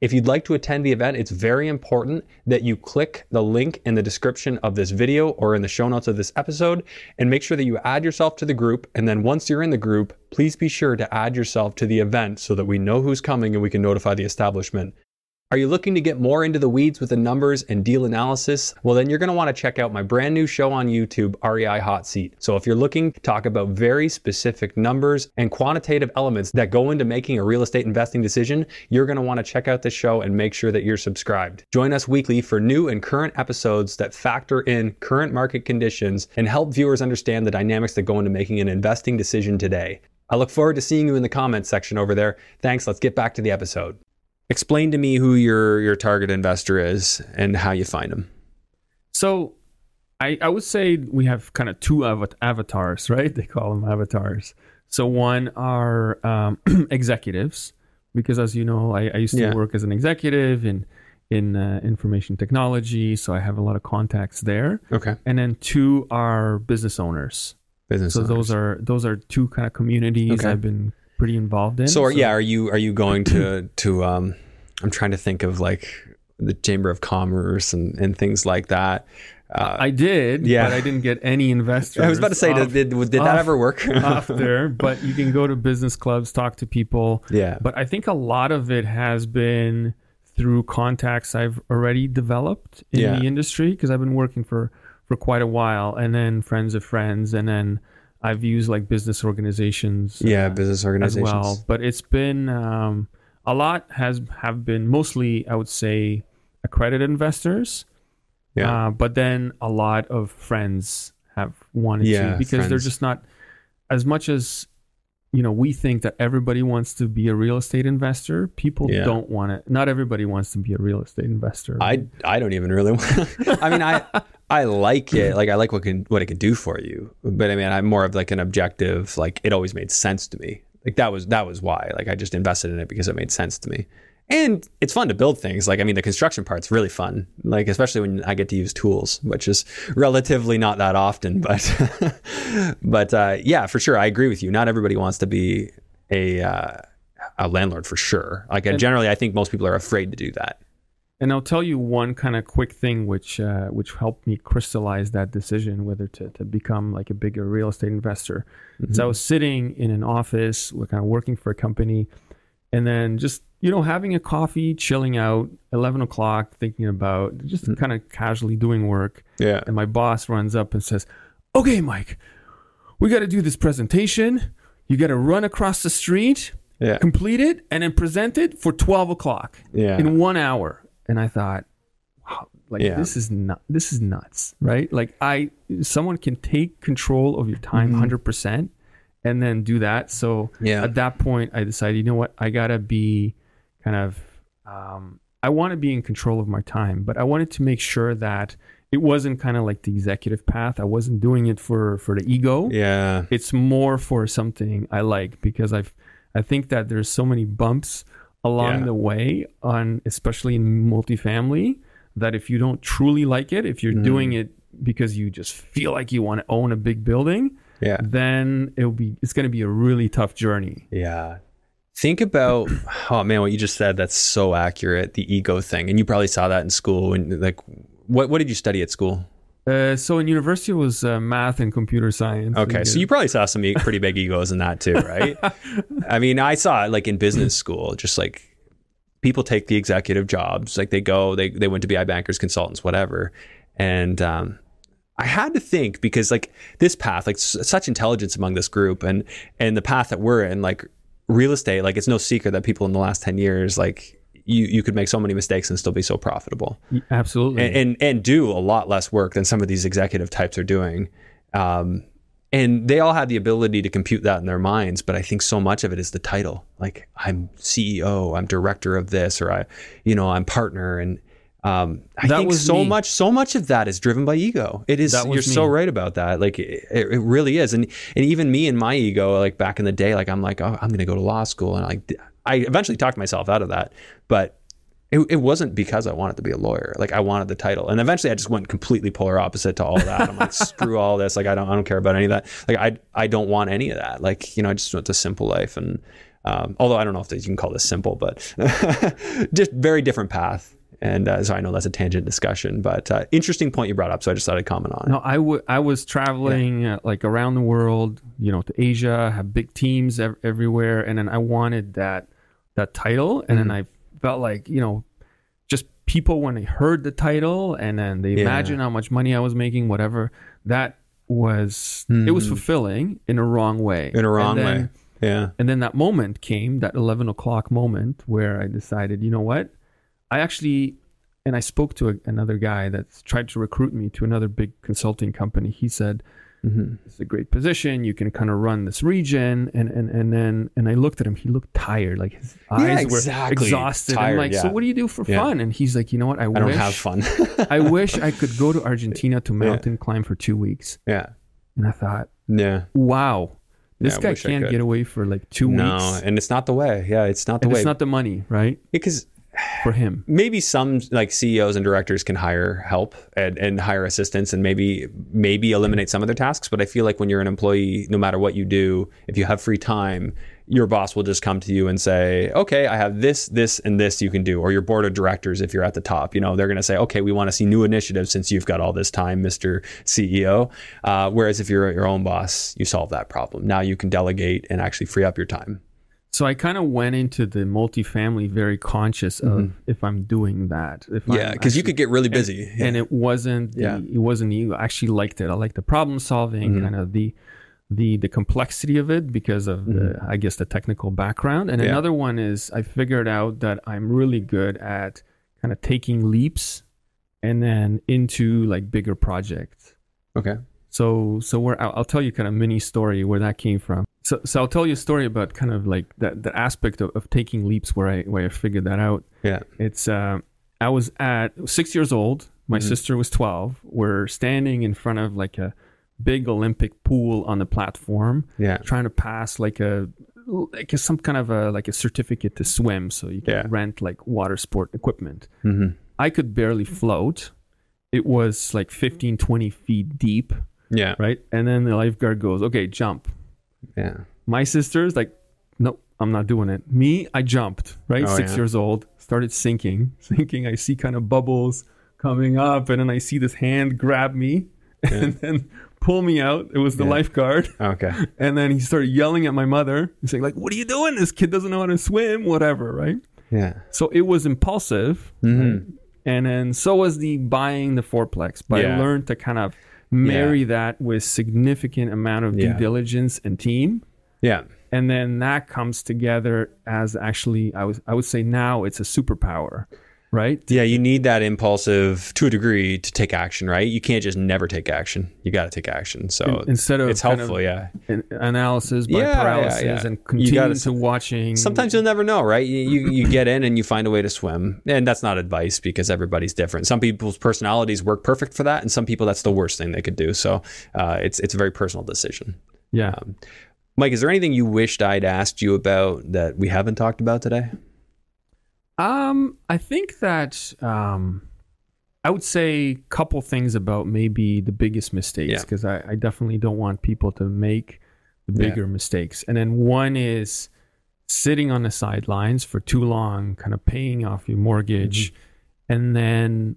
If you'd like to attend the event, it's very important that you click the link in the description of this video or in the show notes of this episode and make sure that you add yourself to the group and then once you're in the group, please be sure to add yourself to the event so that we know who's coming and we can notify the establishment. Are you looking to get more into the weeds with the numbers and deal analysis? Well, then you're going to want to check out my brand new show on YouTube, REI Hot Seat. So if you're looking to talk about very specific numbers and quantitative elements that go into making a real estate investing decision, you're going to want to check out this show and make sure that you're subscribed. Join us weekly for new and current episodes that factor in current market conditions and help viewers understand the dynamics that go into making an investing decision today. I look forward to seeing you in the comments section over there. Thanks. Let's get back to the episode. Explain to me who your your target investor is and how you find them. So I, I would say we have kind of two avat- avatars, right? They call them avatars. So one are um, executives, because as you know, I, I used to Yeah. work as an executive in in uh, information technology, so I have a lot of contacts there. Okay. And then two are business owners. Business. Owners. So those are those are two kind of communities Okay. I've been pretty involved in. So, are, yeah, are you are you going to to um I'm trying to think of like the Chamber of Commerce and and things like that. Uh, I did, Yeah. but I didn't get any investors. I was about to say, off- did, did, did that off- ever work? off there, but you can go to business clubs, talk to people. yeah. But I think a lot of it has been through contacts I've already developed in Yeah. the industry because I've been working for for quite a while, and then friends of friends, and then I've used like business organizations. yeah, uh, business as organizations. well. But it's been um, a lot has have been mostly I would say accredited investors. Yeah. Uh, but then a lot of friends have wanted Yeah, to because they're just not as much as you know, we think that everybody wants to be a real estate investor. People Yeah. don't want it. Not everybody wants to be a real estate investor. I I don't even really. Want, I mean, I I like it. Like I like what can what it can do for you. But I mean, I'm more of like an objective. Like it always made sense to me. Like that was that was why. Like I just invested in it because it made sense to me. And it's fun to build things. Like I mean, the construction part's really fun. Like especially when I get to use tools, which is relatively not that often. But but uh, yeah, for sure, I agree with you. Not everybody wants to be a uh, a landlord for sure. Like And- generally, I think most people are afraid to do that. And I'll tell you one kind of quick thing which uh, which helped me crystallize that decision whether to, to become like a bigger real estate investor. So I was sitting in an office, kind of working for a company, and then just you know having a coffee, chilling out, eleven o'clock, thinking about just kind of casually doing work. Yeah. And my boss runs up and says, "Okay, Mike, we got to do this presentation. You got to run across the street, Yeah. complete it, and then present it for twelve o'clock." Yeah. in one hour. And I thought, wow, like Yeah. this is not this is nuts, right? Like I someone can take control of your time 100 percent and then do that. So Mm-hmm. Yeah. at that point I decided, you know what, I gotta be kind of um, I want to be in control of my time, but I wanted to make sure that it wasn't kind of like the executive path. I wasn't doing it for for the ego Yeah. it's more for something I like because I've I think that there's so many bumps along Yeah. the way on especially in multifamily that if you don't truly like it, if you're Mm. doing it because you just feel like you want to own a big building, Yeah. then it'll be it's going to be a really tough journey. Yeah. Think about oh man, what you just said. That's so accurate. The ego thing, and you probably saw that in school. And like, what what did you study at school? Uh, so in university it was uh, math and computer science. Okay, so you probably saw some e- pretty big egos in that too, right? I mean, I saw it like in business school, just like people take the executive jobs, like they go, they they went to BI bankers, consultants, whatever, and um, I had to think because like this path, like s- such intelligence among this group, and and the path that we're in, like real estate, like it's no secret that people in the last ten years, like you you could make so many mistakes and still be so profitable absolutely. and, and and do a lot less work than some of these executive types are doing. Um, and they all have the ability to compute that in their minds, but I think so much of it is the title. Like I'm CEO, I'm director of this, or I, you know, I'm partner, and um, I That think was so me. much, so much of that is driven by ego. It is. You're so right about that. Like it, it really is, and and even me and my ego, like back in the day, like I'm like, oh, I'm going to go to law school, and like I eventually talked myself out of that, but it, it wasn't because I wanted to be a lawyer. Like I wanted the title, and eventually I just went completely polar opposite to all that. I'm like, screw all this. Like I don't, I don't care about any of that. Like I, I don't want any of that. Like you know, I just want a simple life. And um, although I don't know if you can call this simple, but just very different path. And uh, so I know that's a tangent discussion, but uh, interesting point you brought up. So I just thought I'd comment on it. No, I. I was traveling uh, like around the world, you know, to Asia, have big teams ev- everywhere, and then I wanted that that title, and then Mm-hmm. I felt like you know, just people when they heard the title, and then they Yeah. imagine how much money I was making, whatever. That was it was fulfilling in a wrong way. Mm-hmm. In a wrong then- way. Yeah. and then that moment came, that 11 o'clock moment where I decided, you know what? I actually, and I spoke to a, another guy that tried to recruit me to another big consulting company. He said, Mm-hmm. it's a great position. You can kind of run this region. And, and, and then, and I looked at him, he looked tired. Like his eyes were exactly. exhausted. Tired, I'm like, so what do you do for Yeah. fun? And he's like, you know what? I, I wish, don't have fun. I wish I could go to Argentina to mountain climb for two weeks. yeah. And I thought, Yeah. wow, this Yeah, guy can't get away for like two No, weeks. No, and it's not the way. Yeah, it's not the And way. it's not the money, right? because For him. maybe some like CEOs and directors can hire help and, and hire assistants and maybe maybe eliminate some of their tasks. But I feel like when you're an employee, no matter what you do, if you have free time, your boss will just come to you and say, "Okay, I have this, this, and this you can do." Or your board of directors, if you're at the top, you know, they're going to say, "Okay, we want to see new initiatives since you've got all this time, Mister CEO." Uh, whereas if you're your own boss, you solve that problem. Now you can delegate and actually free up your time. So I kind of went into the multifamily very conscious of if I'm doing that. If Mm-hmm. Yeah, because you could get really busy. and, and it wasn't the, Yeah. Mm-hmm. it wasn't. I actually liked it. I liked the problem solving, kind of the the the complexity of it because of the I guess the technical background. And Mm-hmm. Yeah. another one is I figured out that I'm really good at kind of taking leaps and then into like bigger projects. okay. So so where I'll, I'll tell you kind of mini story where that came from. So so I'll tell you a story about kind of like that the aspect of, of taking leaps where I where I figured that out. Yeah. It's uh, I was at six years old. My sister was twelve. We're standing in front of like a big Olympic pool on the platform, Yeah. trying to pass like a like a, some kind of a like a certificate to swim, so you can Yeah. rent like water sport equipment. Mm-hmm. I could barely float. It was like 15, 20 feet deep, Yeah. right? And then the lifeguard goes, "Okay, jump." Yeah. My sister's like, "Nope, I'm not doing it." Me, I jumped, right? Oh, 6 yeah. years old, started sinking, sinking. I see kind of bubbles coming up and then I see this hand grab me and then pull me out. It was the Yeah. lifeguard. Okay. And then he started yelling at my mother. Saying like, "What are you doing? This kid doesn't know how to swim, whatever, right?" Yeah. So it was impulsive. Mhm. And then so was the buying the fourplex. But Yeah. I learned to kind of marry that with significant amount of Yeah. due diligence and team. Yeah. And then that comes together as actually I was I would say now it's a superpower, right? Yeah, you need that impulsive to a degree to take action, right? You can't just never take action. You got to take action. So Instead of it's kind helpful, of yeah. analysis by Yeah, yeah, paralysis yeah. and continue gotta- to watching Sometimes you'll never know, right? You, you you get in and you find a way to swim, and that's not advice because everybody's different. Some people's personalities work perfect for that, and some people that's the worst thing they could do. So uh, it's it's a very personal decision. yeah. Mike, is there anything you wished I'd asked you about that we haven't talked about today? Um, I think that um, I would say a couple things about maybe the biggest mistakes Yeah. because I, I definitely don't want people to make the Yeah. bigger mistakes. And then one is sitting on the sidelines for too long, kind of paying off your mortgage. Mm-hmm. And then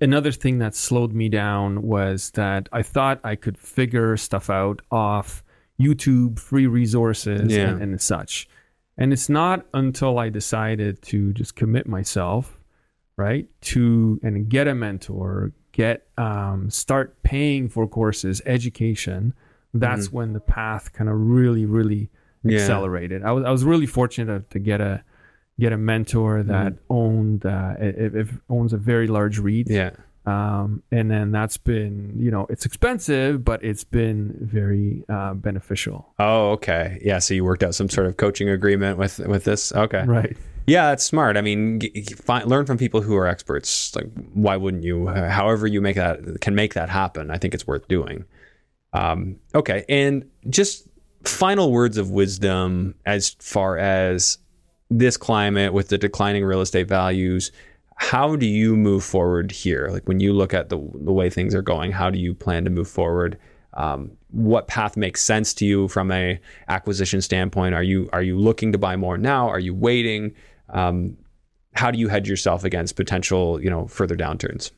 another thing that slowed me down was that I thought I could figure stuff out off YouTube, free resources, Yeah. and, and such. And it's not until I decided to just commit myself, right, to and get a mentor, get um, start paying for courses, education. That's when the path kind of really, really Mm-hmm. Yeah. accelerated. I was I was really fortunate to get a get a mentor that Mm-hmm. owned uh, it, it owns a very large REIT. Yeah. Um, and then that's been you know it's expensive, but it's been very uh, beneficial. Oh, okay. Yeah. So you worked out some sort of coaching agreement with with this. Okay. Right. Yeah, that's smart. I mean, g- g- find, learn from people who are experts. Like, why wouldn't you? However, you make that can make that happen. I think it's worth doing. Um, okay, and just final words of wisdom as far as this climate with the declining real estate values. How do you move forward here? Like when you look at the the way things are going, how do you plan to move forward? Um, what path makes sense to you from a acquisition standpoint? Are you are you looking to buy more now? Are you waiting? Um, how do you hedge yourself against potential, you know, further downturns?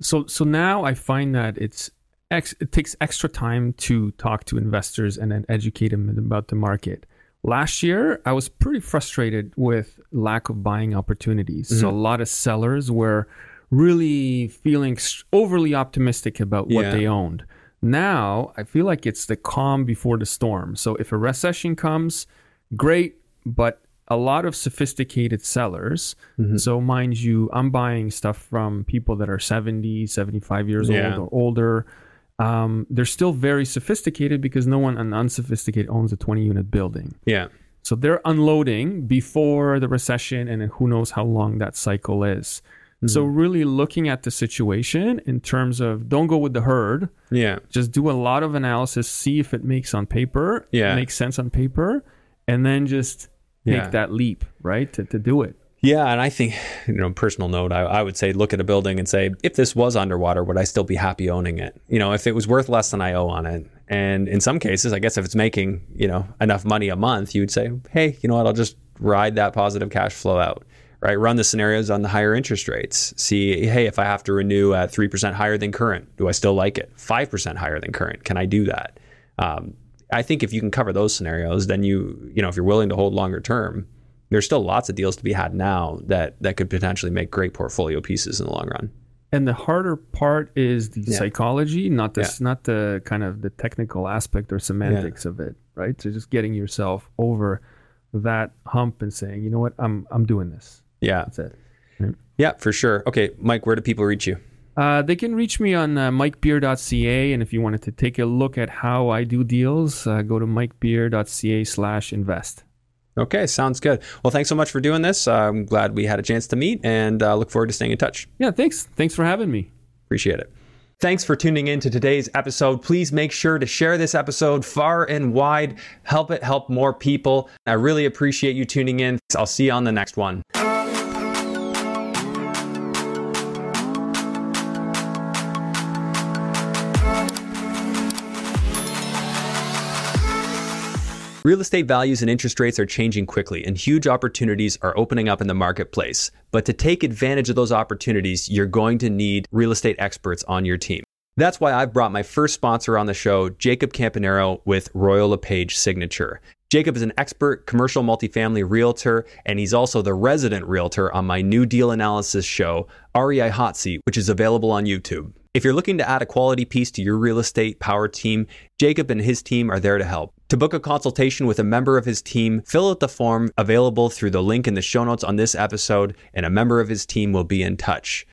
So so now I find that it's ex- it takes extra time to talk to investors and then educate them about the market. Last year, I was pretty frustrated with lack of buying opportunities. So mm-hmm. a lot of sellers were really feeling overly optimistic about what Yeah. they owned. Now, I feel like it's the calm before the storm. So if a recession comes, great, but a lot of sophisticated sellers. Mm-hmm. So, mind you, I'm buying stuff from people that are 70, 75 years Yeah. old or older. Um, they're still very sophisticated because no one, an unsophisticated, owns a 20 unit building. Yeah, So they're unloading before the recession, and who knows how long that cycle is. So, really looking at the situation in terms of don't go with the herd, yeah, just do a lot of analysis, see if it makes on paper, Yeah. makes sense on paper, and then just Yeah. that leap, right, to, to do it. Yeah. And I think, you know, personal note, I, I would say look at a building and say, if this was underwater, would I still be happy owning it? You know, if it was worth less than I owe on it, and in some cases, I guess if it's making you know enough money a month, you would say, hey, you know what, I'll just ride that positive cash flow out. Right, run the scenarios on the higher interest rates. See, hey, if I have to renew at three percent higher than current, do I still like it? Five percent higher than current, can I do that? Um, I think if you can cover those scenarios, then you, you know, if you're willing to hold longer term, there's still lots of deals to be had now that that could potentially make great portfolio pieces in the long run. And the harder part is the psychology, not the Yeah. not the kind of the technical aspect or semantics of it, right? So just getting yourself over that hump and saying, you know what, I'm I'm doing this. Yeah, That's it. yeah, for sure. Okay, Mike, where do people reach you? Uh, they can reach me on uh, mikebeer.ca, and if you wanted to take a look at how I do deals, uh, go to mikebeer.ca slash invest. Okay, sounds good. Well, thanks so much for doing this. I'm glad we had a chance to meet and uh, look forward to staying in touch. Yeah, thanks. Thanks for having me. Appreciate it. Thanks for tuning in to today's episode. Please make sure to share this episode far and wide. Help it help more people. I really appreciate you tuning in. I'll see you on the next one. Real estate values and interest rates are changing quickly, and huge opportunities are opening up in the marketplace. But to take advantage of those opportunities, you're going to need real estate experts on your team. That's why I've brought my first sponsor on the show, Jacob Campagnaro with Royal LePage Signature. Jacob is an expert commercial multifamily realtor, and he's also the resident realtor on my new deal analysis show, REI Hot Seat, which is available on YouTube. If you're looking to add a quality piece to your real estate power team, Jacob and his team are there to help. To book a consultation with a member of his team, fill out the form available through the link in the show notes on this episode, and a member of his team will be in touch.